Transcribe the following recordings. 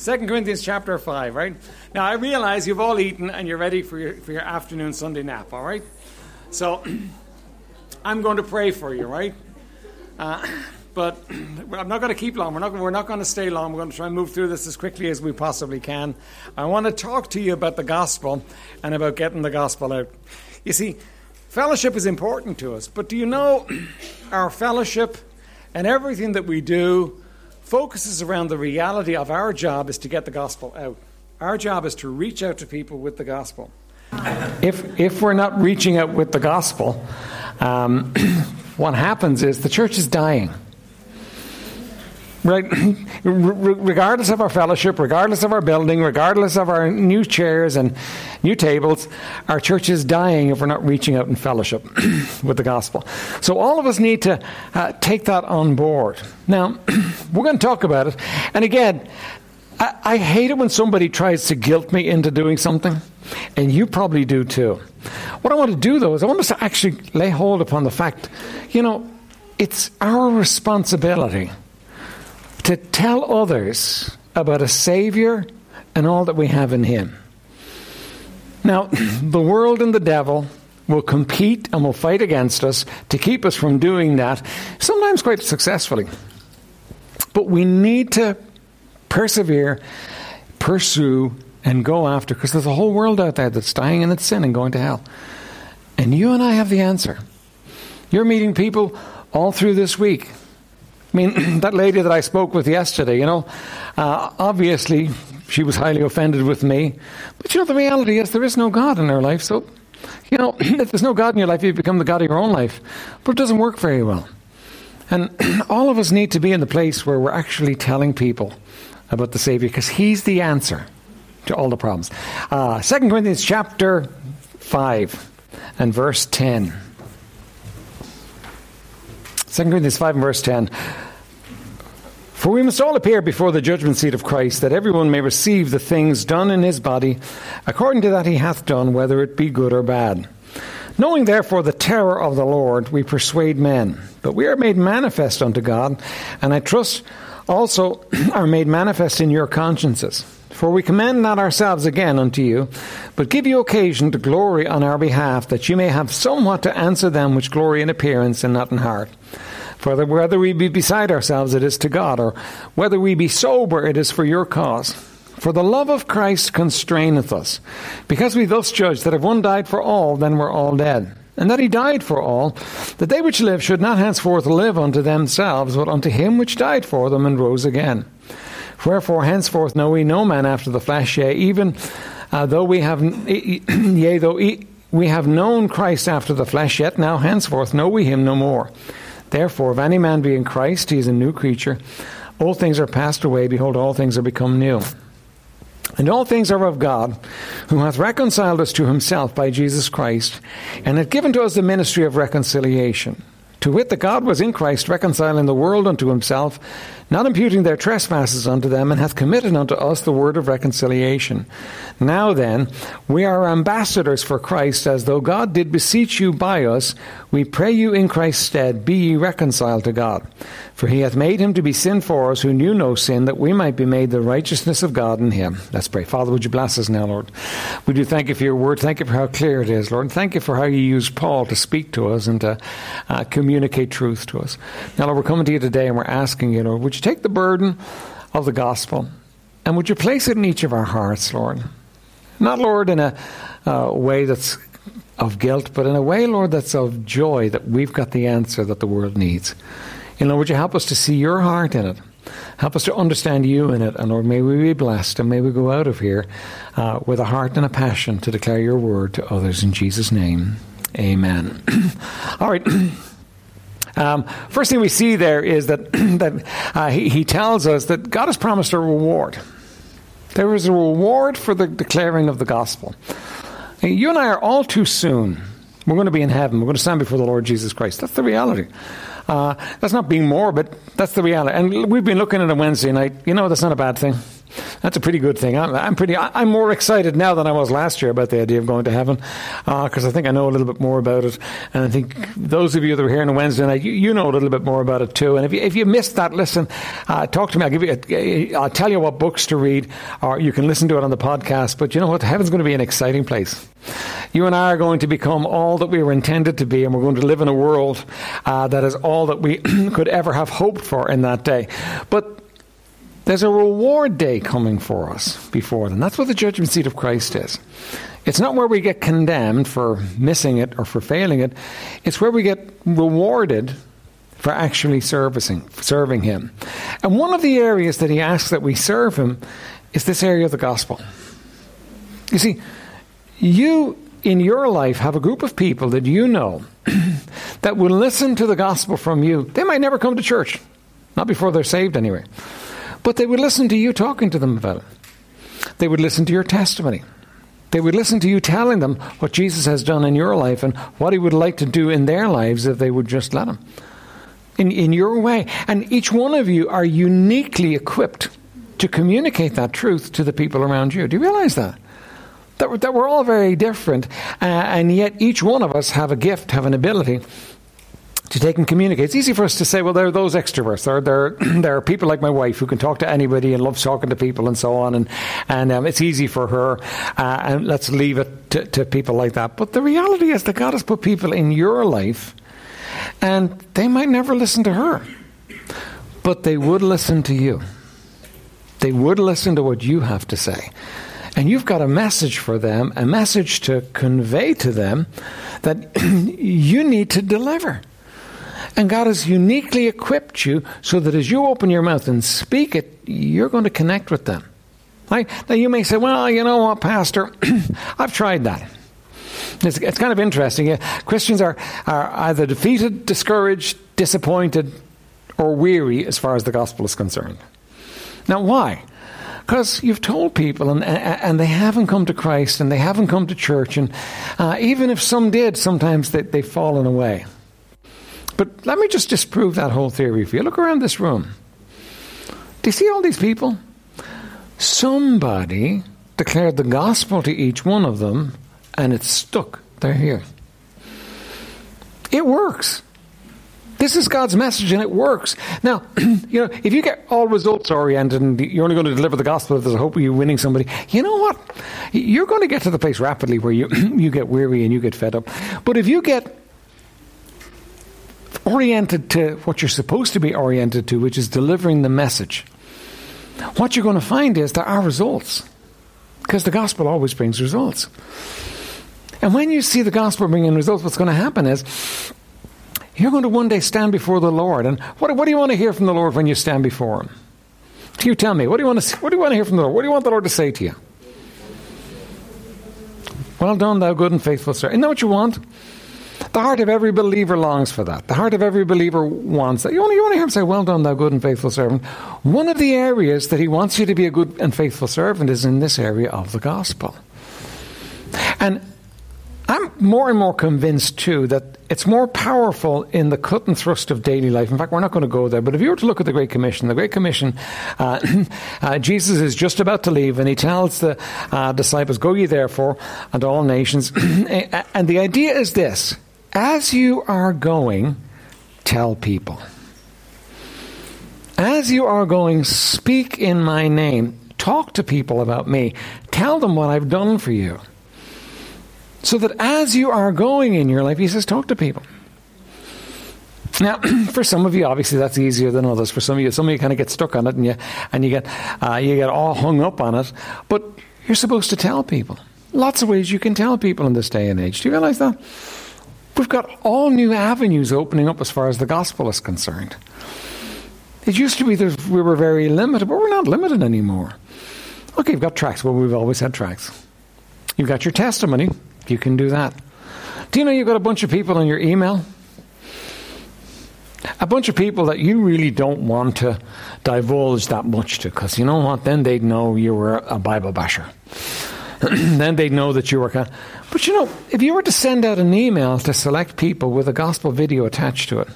Second Corinthians chapter 5, right? Now, I realize you've all eaten and you're ready for your, for your afternoon Sunday nap, all right? So, I'm going to pray for you, right? Uh, but I'm not going to keep long. We're not, we're not going to stay long. We're going to try and move through this as quickly as we possibly can. I want to talk to you about the gospel and about getting the gospel out. You see, fellowship is important to us, but do you know our fellowship and everything that we do focuses around the reality of our job is to get the gospel out. Our job is to reach out to people with the gospel. If, if we're not reaching out with the gospel, um, what happens is the church is dying right? regardless of our fellowship, regardless of our building, regardless of our new chairs and new tables, our church is dying if we're not reaching out in fellowship with the gospel. So all of us need to uh, take that on board. Now, we're going to talk about it. And again, I, I hate it when somebody tries to guilt me into doing something, and you probably do too. What I want to do, though, is I want us to actually lay hold upon the fact, you know, it's our responsibility to tell others about a Savior and all that we have in Him. Now, the world and the devil will compete and will fight against us to keep us from doing that, sometimes quite successfully. But we need to persevere, pursue, and go after, because there's a whole world out there that's dying in its sin and going to hell. And you and I have the answer. You're meeting people all through this week I mean, that lady that I spoke with yesterday, you know, uh, obviously she was highly offended with me. But you know, the reality is there is no God in her life. So, you know, if there's no God in your life, you become the God of your own life. But it doesn't work very well. And all of us need to be in the place where we're actually telling people about the Savior because He's the answer to all the problems. Uh, 2 Corinthians chapter 5 and verse 10. 2 Corinthians 5 and verse 10. For we must all appear before the judgment seat of Christ, that everyone may receive the things done in his body, according to that he hath done, whether it be good or bad. Knowing therefore the terror of the Lord, we persuade men. But we are made manifest unto God, and I trust also are made manifest in your consciences. For we commend not ourselves again unto you, but give you occasion to glory on our behalf, that you may have somewhat to answer them which glory in appearance and not in heart. For whether we be beside ourselves, it is to God, or whether we be sober, it is for your cause. For the love of Christ constraineth us, because we thus judge that if one died for all, then we're all dead. And that he died for all, that they which live should not henceforth live unto themselves, but unto him which died for them and rose again. Wherefore henceforth know we no man after the flesh, yea, even uh, though we have, yea, though we have known Christ after the flesh, yet now henceforth know we him no more. Therefore, if any man be in Christ, he is a new creature. All things are passed away, behold, all things are become new. And all things are of God, who hath reconciled us to himself by Jesus Christ, and hath given to us the ministry of reconciliation. To wit, that God was in Christ reconciling the world unto himself, not imputing their trespasses unto them, and hath committed unto us the word of reconciliation. Now then, we are ambassadors for Christ, as though God did beseech you by us. We pray you in Christ's stead, be ye reconciled to God. For he hath made him to be sin for us who knew no sin, that we might be made the righteousness of God in him. Let's pray. Father, would you bless us now, Lord? We do thank you for your word. Thank you for how clear it is, Lord. Thank you for how you use Paul to speak to us and to uh, communicate truth to us. Now, Lord, we're coming to you today and we're asking you, Lord, would you you take the burden of the gospel and would you place it in each of our hearts, Lord? Not, Lord, in a way that's of guilt, but in a way, Lord, that's of joy that we've got the answer that the world needs. You know, would you help us to see your heart in it? Help us to understand you in it. And Lord, may we be blessed and may we go out of here uh, with a heart and a passion to declare your word to others in Jesus' name. Amen. All right. Um, first thing we see there is that, that uh, he, he tells us that God has promised a reward. There is a reward for the declaring of the gospel. You and I are all too soon. We're going to be in heaven. We're going to stand before the Lord Jesus Christ. That's the reality. Uh, that's not being morbid. That's the reality. And we've been looking at a Wednesday night. You know, that's not a bad thing. That's a pretty good thing. I'm, I'm pretty. I'm more excited now than I was last year about the idea of going to heaven, because uh, I think I know a little bit more about it. And I think those of you that were here on Wednesday night, you, you know a little bit more about it too. And if you, if you missed that, listen, uh, talk to me. I'll give you. A, I'll tell you what books to read, or you can listen to it on the podcast. But you know what? Heaven's going to be an exciting place. You and I are going to become all that we were intended to be, and we're going to live in a world uh, that is all that we could ever have hoped for in that day. But there's a reward day coming for us before then. That's what the judgment seat of Christ is. It's not where we get condemned for missing it or for failing it. It's where we get rewarded for actually servicing, serving Him. And one of the areas that He asks that we serve Him is this area of the gospel. You see, you in your life have a group of people that you know that will listen to the gospel from you. They might never come to church, not before they're saved anyway. But they would listen to you talking to them about it. They would listen to your testimony. They would listen to you telling them what Jesus has done in your life and what he would like to do in their lives if they would just let him. In, in your way. And each one of you are uniquely equipped to communicate that truth to the people around you. Do you realize that? That we're, that we're all very different, uh, and yet each one of us have a gift, have an ability to take and communicate. It's easy for us to say, well, there are those extroverts. There, there, there are people like my wife who can talk to anybody and loves talking to people and so on, and and um, it's easy for her. Uh, and let's leave it to, to people like that. But the reality is that God has put people in your life, and they might never listen to her, but they would listen to you. They would listen to what you have to say. And you've got a message for them, a message to convey to them that you need to deliver. And God has uniquely equipped you so that as you open your mouth and speak it, you're going to connect with them. Right? Now, you may say, well, you know what, Pastor, I've tried that. It's, it's kind of interesting. Christians are, are either defeated, discouraged, disappointed, or weary as far as the gospel is concerned. Now, why? Because you've told people and, and they haven't come to Christ and they haven't come to church, and uh, even if some did, sometimes they, they've fallen away. But let me just disprove that whole theory for you. Look around this room. Do you see all these people? Somebody declared the gospel to each one of them, and it stuck. They're here. It works. This is God's message and it works. Now, you know, if you get all results oriented and you're only going to deliver the gospel if there's a hope of you winning somebody, you know what? You're going to get to the place rapidly where you, you get weary and you get fed up. But if you get oriented to what you're supposed to be oriented to, which is delivering the message, what you're going to find is there are results. Because the gospel always brings results. And when you see the gospel bringing results, what's going to happen is you're going to one day stand before the Lord. And what, what do you want to hear from the Lord when you stand before Him? You tell me. What do you want to? What do you want to hear from the Lord? What do you want the Lord to say to you? Well done, thou good and faithful servant. Isn't that what you want? The heart of every believer longs for that. The heart of every believer wants that. You want, you hear him say, Well done, thou good and faithful servant. One of the areas that he wants you to be a good and faithful servant is in this area of the gospel. And I'm more and more convinced, too, that it's more powerful in the cut and thrust of daily life. In fact, we're not going to go there, but if you were to look at the Great Commission, the Great Commission, uh, uh, Jesus is just about to leave, and he tells the uh, disciples, Go ye therefore unto all nations. and the idea is this as you are going, tell people. As you are going, speak in my name. Talk to people about me. Tell them what I've done for you. So that as you are going in your life, he says, talk to people. Now, for some of you, obviously that's easier than others. For some of you, some of you kind of get stuck on it, and you and you get uh, you get all hung up on it. But you're supposed to tell people. Lots of ways you can tell people in this day and age. Do you realize that? We've got all new avenues opening up as far as the gospel is concerned. It used to be that we were very limited, but we're not limited anymore. Okay, you've got tracks. Well, we've always had tracks. You've got your testimony. You can do that. Do you know you've got a bunch of people in your email? A bunch of people that you really don't want to divulge that much to, because you know what? Then they'd know you were a Bible basher. then they'd know that you were kind. Of, but you know, if you were to send out an email to select people with a gospel video attached to it,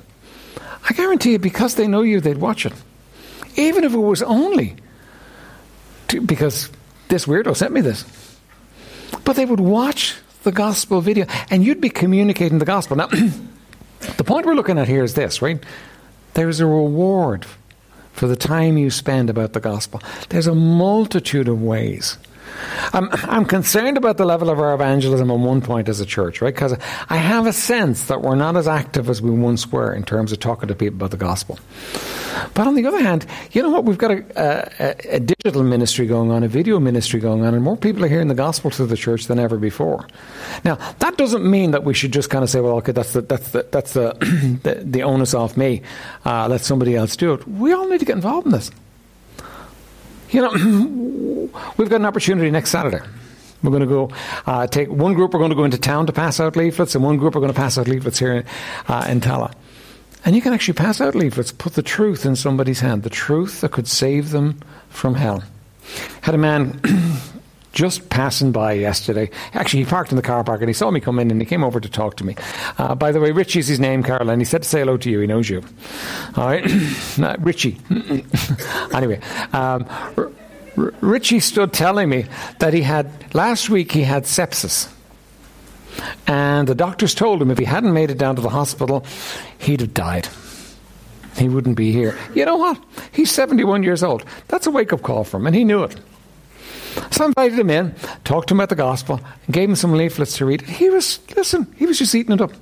I guarantee you, because they know you, they'd watch it. Even if it was only to, because this weirdo sent me this. But they would watch the gospel video, and you'd be communicating the gospel. Now, the point we're looking at here is this, right? There's a reward for the time you spend about the gospel. There's a multitude of ways. I'm, I'm concerned about the level of our evangelism on one point as a church, right? Because I have a sense that we're not as active as we once were in terms of talking to people about the gospel. But on the other hand, you know what? We've got a, a, a, digital ministry going on, a video ministry going on, and more people are hearing the gospel through the church than ever before. Now, that doesn't mean that we should just kind of say, well, okay, that's the, that's the, that's the, the, the onus off me. Uh, let somebody else do it. We all need to get involved in this. You know, we've got an opportunity next Saturday. We're going to go uh, take one group. We're going to go into town to pass out leaflets, and one group are going to pass out leaflets here uh, in Tallaght. And you can actually pass out leaflets, put the truth in somebody's hand, the truth that could save them from hell. Had a man just passing by yesterday. Actually, he parked in the car park and he saw me come in and he came over to talk to me. Uh, by the way, Richie's his name, Carol, and he said to say hello to you. He knows you. All right? Richie. anyway, um, R- R- Richie stood telling me that he had, last week he had sepsis. And the doctors told him if he hadn't made it down to the hospital, he'd have died. He wouldn't be here. You know what? He's 71 years old. That's a wake up call for him, and he knew it. So I invited him in, talked to him about the gospel, gave him some leaflets to read. He was, listen, he was just eating it up.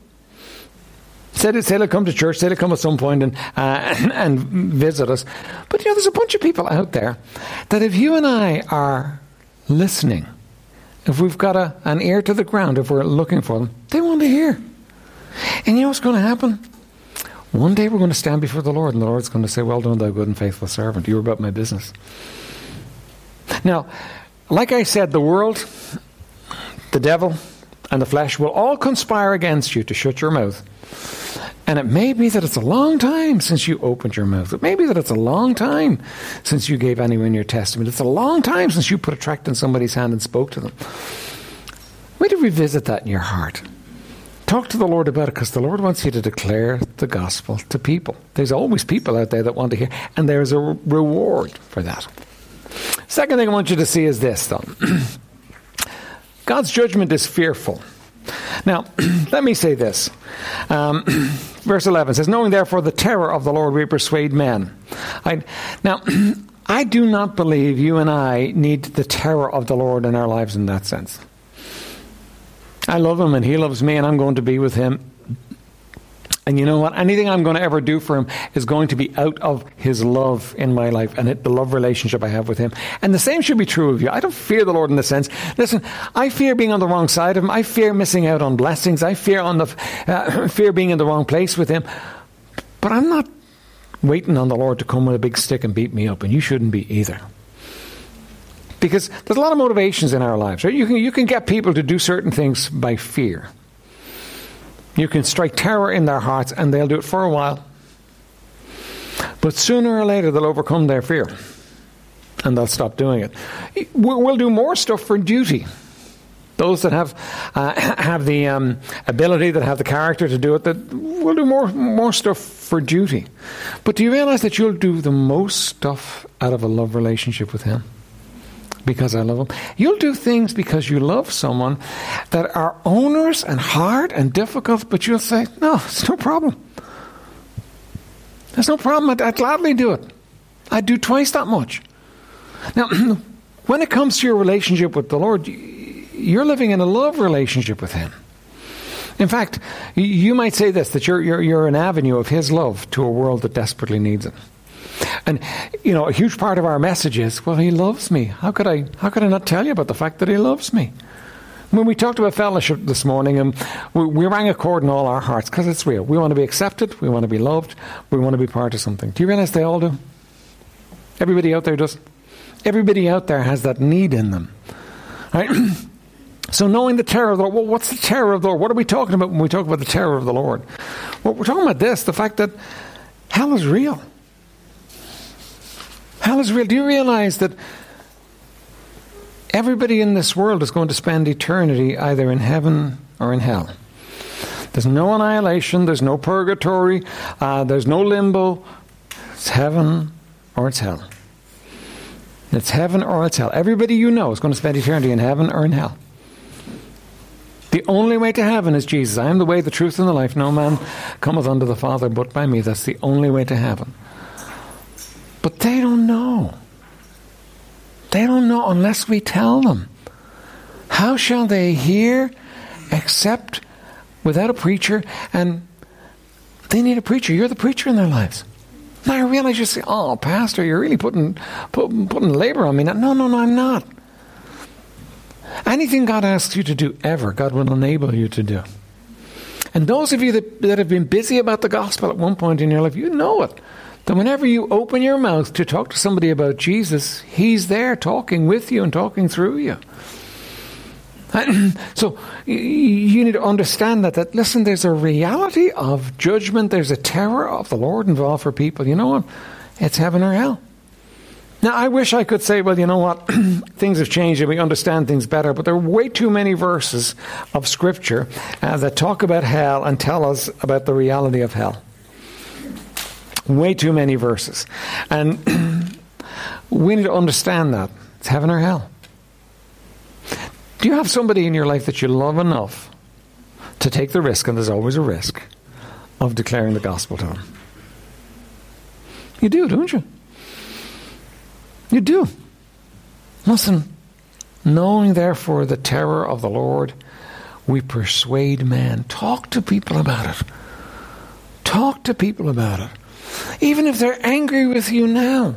Said, said he'll come to church, said he'll come at some point and, uh, and visit us. But you know, there's a bunch of people out there that if you and I are listening, if we've got a, an ear to the ground, if we're looking for them, they want to hear. And you know what's going to happen? One day we're going to stand before the Lord, and the Lord's going to say, Well done, thou good and faithful servant. You were about my business. Now, like I said, the world, the devil, and the flesh will all conspire against you to shut your mouth. And it may be that it's a long time since you opened your mouth. It may be that it's a long time since you gave anyone your testament. It's a long time since you put a tract in somebody's hand and spoke to them. Why do revisit that in your heart? Talk to the Lord about it because the Lord wants you to declare the gospel to people. There's always people out there that want to hear, and there's a reward for that. Second thing I want you to see is this, though God's judgment is fearful. Now, let me say this. Um, verse 11 says, Knowing therefore the terror of the Lord, we persuade men. I, now, I do not believe you and I need the terror of the Lord in our lives in that sense. I love him and he loves me and I'm going to be with him and you know what? Anything I'm going to ever do for him is going to be out of his love in my life and the love relationship I have with him. And the same should be true of you. I don't fear the Lord in the sense. Listen, I fear being on the wrong side of him. I fear missing out on blessings. I fear on the uh, fear being in the wrong place with him. But I'm not waiting on the Lord to come with a big stick and beat me up, and you shouldn't be either. Because there's a lot of motivations in our lives, right? You can you can get people to do certain things by fear. You can strike terror in their hearts, and they'll do it for a while. But sooner or later, they'll overcome their fear and they'll stop doing it. We'll do more stuff for duty. Those that have uh, have the um, ability, that have the character to do it, that will do more more stuff for duty. But do you realize that you'll do the most stuff out of a love relationship with Him? Because I love them. You'll do things because you love someone that are onerous and hard and difficult, but you'll say, no, it's no problem. There's no problem. I'd, I'd gladly do it. I'd do twice that much. Now, when it comes to your relationship with the Lord, you're living in a love relationship with Him. In fact, you might say this that you're, you're, you're an avenue of His love to a world that desperately needs it. And you know, a huge part of our message is, well, he loves me. How could I how could I not tell you about the fact that he loves me? When we talked about fellowship this morning, and we, we rang a chord in all our hearts because it's real. We want to be accepted, we want to be loved, we want to be part of something. Do you realize they all do? Everybody out there does. Everybody out there has that need in them. Right? So knowing the terror of the Lord, well, what's the terror of the Lord? What are we talking about when we talk about the terror of the Lord? Well, we're talking about this, the fact that hell is real. Hell is real. Do you realize that everybody in this world is going to spend eternity either in heaven or in hell? There's no annihilation, there's no purgatory, uh, there's no limbo. It's heaven or it's hell. It's heaven or it's hell. Everybody you know is going to spend eternity in heaven or in hell. The only way to heaven is Jesus. I am the way, the truth, and the life. No man cometh unto the Father but by me. That's the only way to heaven. But they don't know. They don't know unless we tell them. How shall they hear except without a preacher? And they need a preacher. You're the preacher in their lives. Now I realize you say, "Oh, Pastor, you're really putting putting, putting labor on me." No, no, no, I'm not. Anything God asks you to do ever, God will enable you to do. And those of you that, that have been busy about the gospel at one point in your life, you know it. That whenever you open your mouth to talk to somebody about Jesus, He's there talking with you and talking through you. So you need to understand that, that, listen, there's a reality of judgment, there's a terror of the Lord involved for people. You know what? It's heaven or hell. Now, I wish I could say, well, you know what, things have changed and we understand things better, but there are way too many verses of Scripture uh, that talk about hell and tell us about the reality of hell. Way too many verses. And we need to understand that. It's heaven or hell. Do you have somebody in your life that you love enough to take the risk, and there's always a risk, of declaring the gospel to them? You do, don't you? You do. Listen, knowing therefore the terror of the Lord, we persuade men. Talk to people about it. Talk to people about it. Even if they're angry with you now.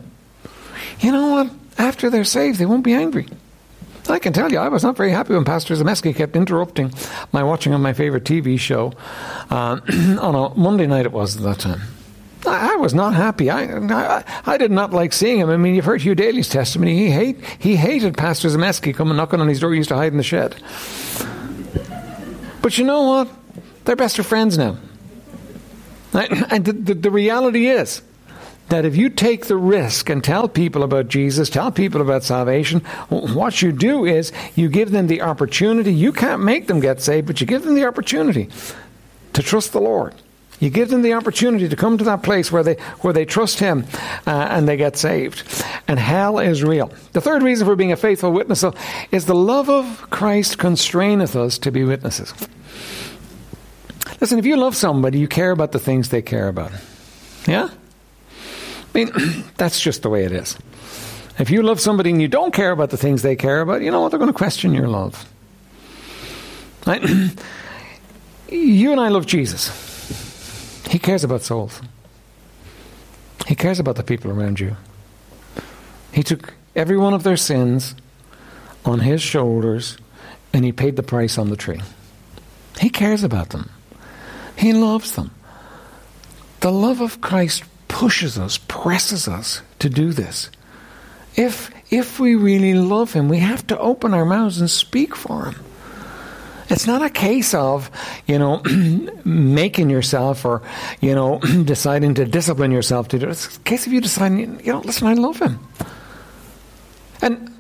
You know what? After they're saved, they won't be angry. I can tell you, I was not very happy when Pastor Zameski kept interrupting my watching of my favorite TV show uh, on a Monday night. It was at that time. I, I was not happy. I, I, I did not like seeing him. I mean, you've heard Hugh Daly's testimony. He hate he hated Pastor Zameski coming knocking on his door. He used to hide in the shed. But you know what? They're best of friends now. And the, the, reality is, that if you take the risk and tell people about Jesus, tell people about salvation, what you do is you give them the opportunity. You can't make them get saved, but you give them the opportunity to trust the Lord. You give them the opportunity to come to that place where they where they trust Him uh, and they get saved. And hell is real. The third reason for being a faithful witness is the love of Christ constraineth us to be witnesses. Listen, if you love somebody, you care about the things they care about. Yeah? I mean, that's just the way it is. If you love somebody and you don't care about the things they care about, you know what? They're going to question your love. Right? you and I love Jesus. He cares about souls. He cares about the people around you. He took every one of their sins on his shoulders and he paid the price on the tree. He cares about them. He loves them. The love of Christ pushes us, presses us to do this. If, if we really love Him, we have to open our mouths and speak for Him. It's not a case of, you know, making yourself or, you know, deciding to discipline yourself to do it. It's a case of you deciding, you know, listen, I love Him. And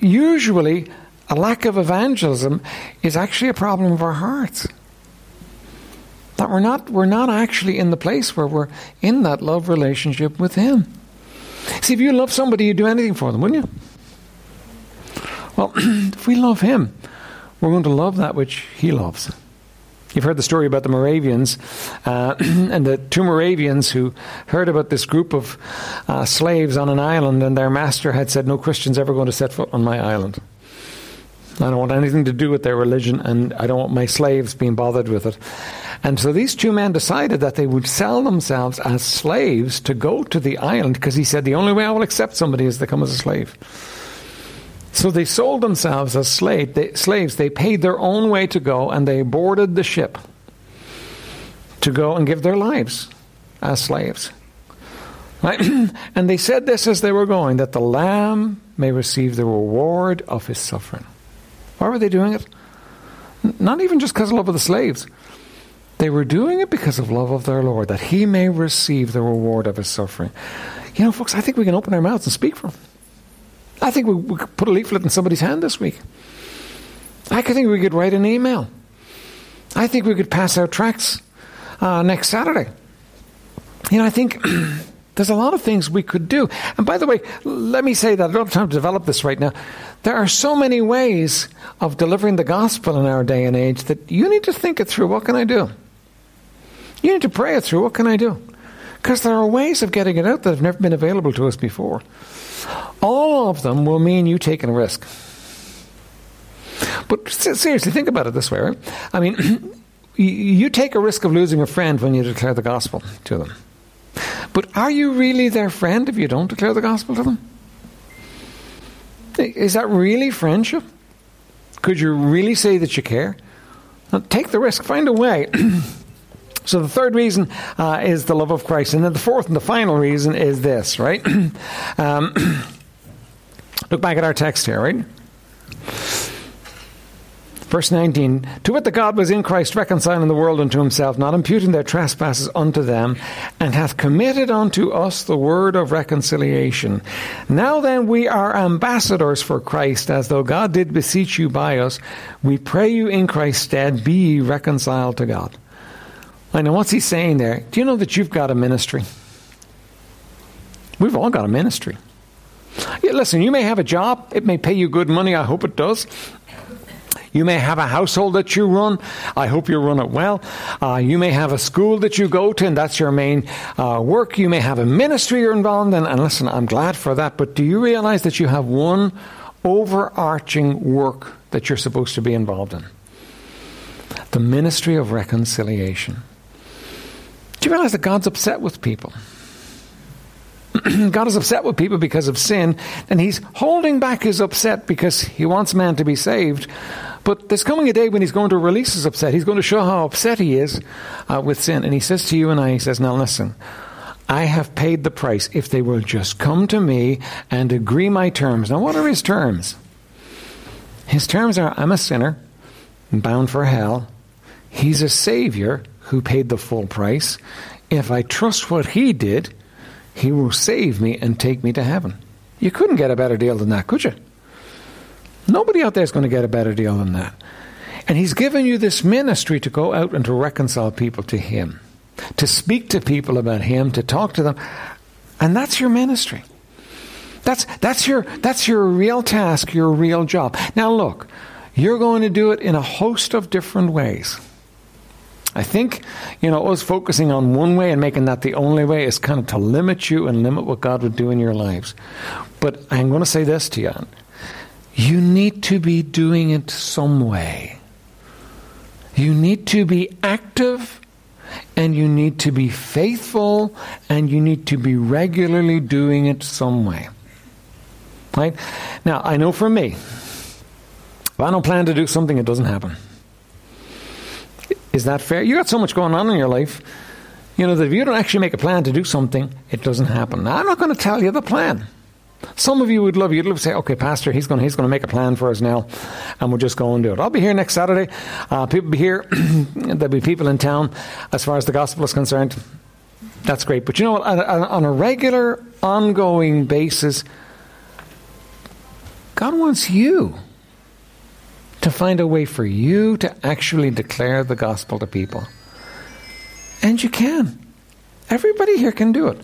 usually, a lack of evangelism is actually a problem of our hearts. That we're not, we're not actually in the place where we're in that love relationship with Him. See, if you love somebody, you'd do anything for them, wouldn't you? Well, if we love Him, we're going to love that which He loves. You've heard the story about the Moravians uh, and the two Moravians who heard about this group of uh, slaves on an island, and their master had said, No Christian's ever going to set foot on my island. I don't want anything to do with their religion, and I don't want my slaves being bothered with it. And so these two men decided that they would sell themselves as slaves to go to the island because he said, The only way I will accept somebody is to come as a slave. So they sold themselves as slave, they, slaves. They paid their own way to go and they boarded the ship to go and give their lives as slaves. Right? and they said this as they were going that the Lamb may receive the reward of his suffering. Why were they doing it? Not even just because of love of the slaves. They were doing it because of love of their Lord, that he may receive the reward of his suffering. You know, folks, I think we can open our mouths and speak for him. I think we, we could put a leaflet in somebody's hand this week. I think we could write an email. I think we could pass out tracts uh, next Saturday. You know, I think There's a lot of things we could do. And by the way, let me say that I don't have time to develop this right now. There are so many ways of delivering the gospel in our day and age that you need to think it through. What can I do? You need to pray it through. What can I do? Because there are ways of getting it out that have never been available to us before. All of them will mean you taking a risk. But seriously, think about it this way, right? I mean, you take a risk of losing a friend when you declare the gospel to them. But are you really their friend if you don't declare the gospel to them? Is that really friendship? Could you really say that you care? Now, take the risk, find a way. so the third reason uh, is the love of Christ. And then the fourth and the final reason is this, right? um, look back at our text here, right? Verse 19 To wit, that God was in Christ reconciling the world unto himself, not imputing their trespasses unto them, and hath committed unto us the word of reconciliation. Now then, we are ambassadors for Christ, as though God did beseech you by us. We pray you in Christ's stead, be reconciled to God. I know what's he saying there? Do you know that you've got a ministry? We've all got a ministry. Yeah, listen, you may have a job. It may pay you good money. I hope it does. You may have a household that you run. I hope you run it well. Uh, you may have a school that you go to, and that's your main uh, work. You may have a ministry you're involved in. And listen, I'm glad for that. But do you realize that you have one overarching work that you're supposed to be involved in? The ministry of reconciliation. Do you realize that God's upset with people? God is upset with people because of sin, and He's holding back His upset because He wants man to be saved. But there's coming a day when he's going to release his upset. He's going to show how upset he is uh, with sin. And he says to you and I, he says, Now listen, I have paid the price. If they will just come to me and agree my terms. Now, what are his terms? His terms are I'm a sinner, bound for hell. He's a Savior who paid the full price. If I trust what He did, He will save me and take me to heaven. You couldn't get a better deal than that, could you? Nobody out there is going to get a better deal than that. And He's given you this ministry to go out and to reconcile people to Him, to speak to people about Him, to talk to them. And that's your ministry. That's, that's, your, that's your real task, your real job. Now, look, you're going to do it in a host of different ways. I think, you know, us focusing on one way and making that the only way is kind of to limit you and limit what God would do in your lives. But I'm going to say this to you you need to be doing it some way. You need to be active and you need to be faithful and you need to be regularly doing it some way. Right? Now, I know for me, if I don't plan to do something, it doesn't happen. Is that fair? You got so much going on in your life. You know that if you don't actually make a plan to do something, it doesn't happen. Now, I'm not going to tell you the plan. Some of you would love, you'd love to say, okay, Pastor, he's going, he's going to make a plan for us now, and we'll just go and do it. I'll be here next Saturday. Uh, people be here. There'll be people in town as far as the gospel is concerned. That's great. But you know what? On, on a regular, ongoing basis, God wants you to find a way for you to actually declare the gospel to people. And you can. Everybody here can do it.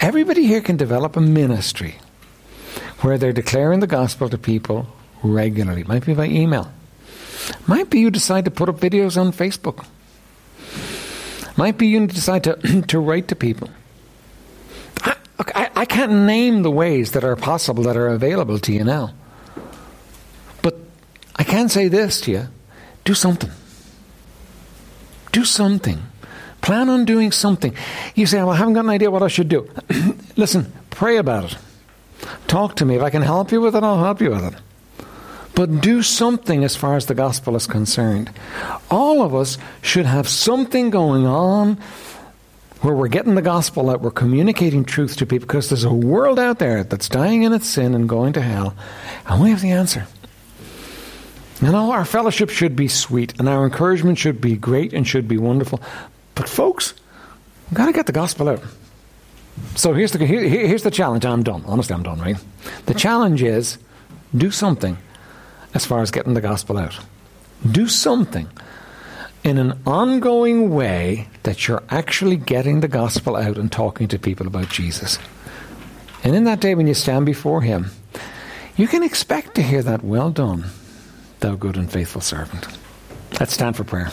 Everybody here can develop a ministry where they're declaring the gospel to people regularly. Might be by email. Might be you decide to put up videos on Facebook. Might be you decide to, to write to people. I, I, I can't name the ways that are possible that are available to you now. But I can say this to you do something. Do something. Plan on doing something. You say, Well, I haven't got an idea what I should do. Listen, pray about it. Talk to me. If I can help you with it, I'll help you with it. But do something as far as the gospel is concerned. All of us should have something going on where we're getting the gospel out, we're communicating truth to people because there's a world out there that's dying in its sin and going to hell, and we have the answer. You know, our fellowship should be sweet, and our encouragement should be great and should be wonderful. But, folks, we've got to get the gospel out. So here's the, here, here's the challenge. I'm done. Honestly, I'm done, right? The challenge is do something as far as getting the gospel out. Do something. in an ongoing way that you're actually getting the gospel out and talking to people about Jesus. And in that day when you stand before Him, you can expect to hear that, well done, thou good and faithful servant. Let's stand for prayer.